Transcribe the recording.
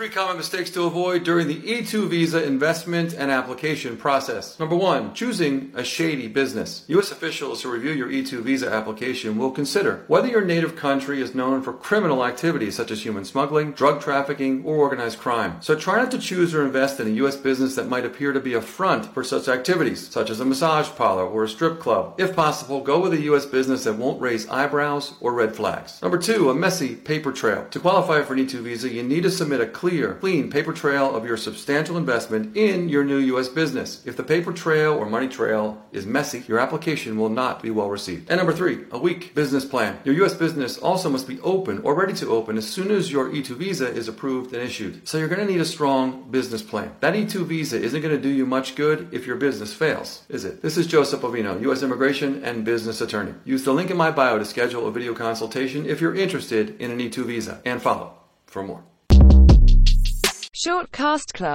three common mistakes to avoid during the E2 visa investment and application process. Number one, choosing a shady business. U.S. officials who review your E2 visa application will consider whether your native country is known for criminal activities such as human smuggling, drug trafficking, or organized crime. So try not to choose or invest in a U.S. business that might appear to be a front for such activities, such as a massage parlor or a strip club. If possible, go with a U.S. business that won't raise eyebrows or red flags. Number two, a messy paper trail. To qualify for an E2 visa, you need to submit a clear, clean paper trail of your substantial investment in your new U.S. business. If the paper trail or money trail is messy, your application will not be well received. And number three, a weak business plan. Your U.S. business also must be open or ready to open as soon as your E2 visa is approved and issued. So you're going to need a strong business plan. That E2 visa isn't going to do you much good if your business fails, is it? This is Joseph Bovino, U.S. immigration and business attorney. Use the link in my bio to schedule a video consultation if you're interested in an E2 visa and follow for more. Shortcast Club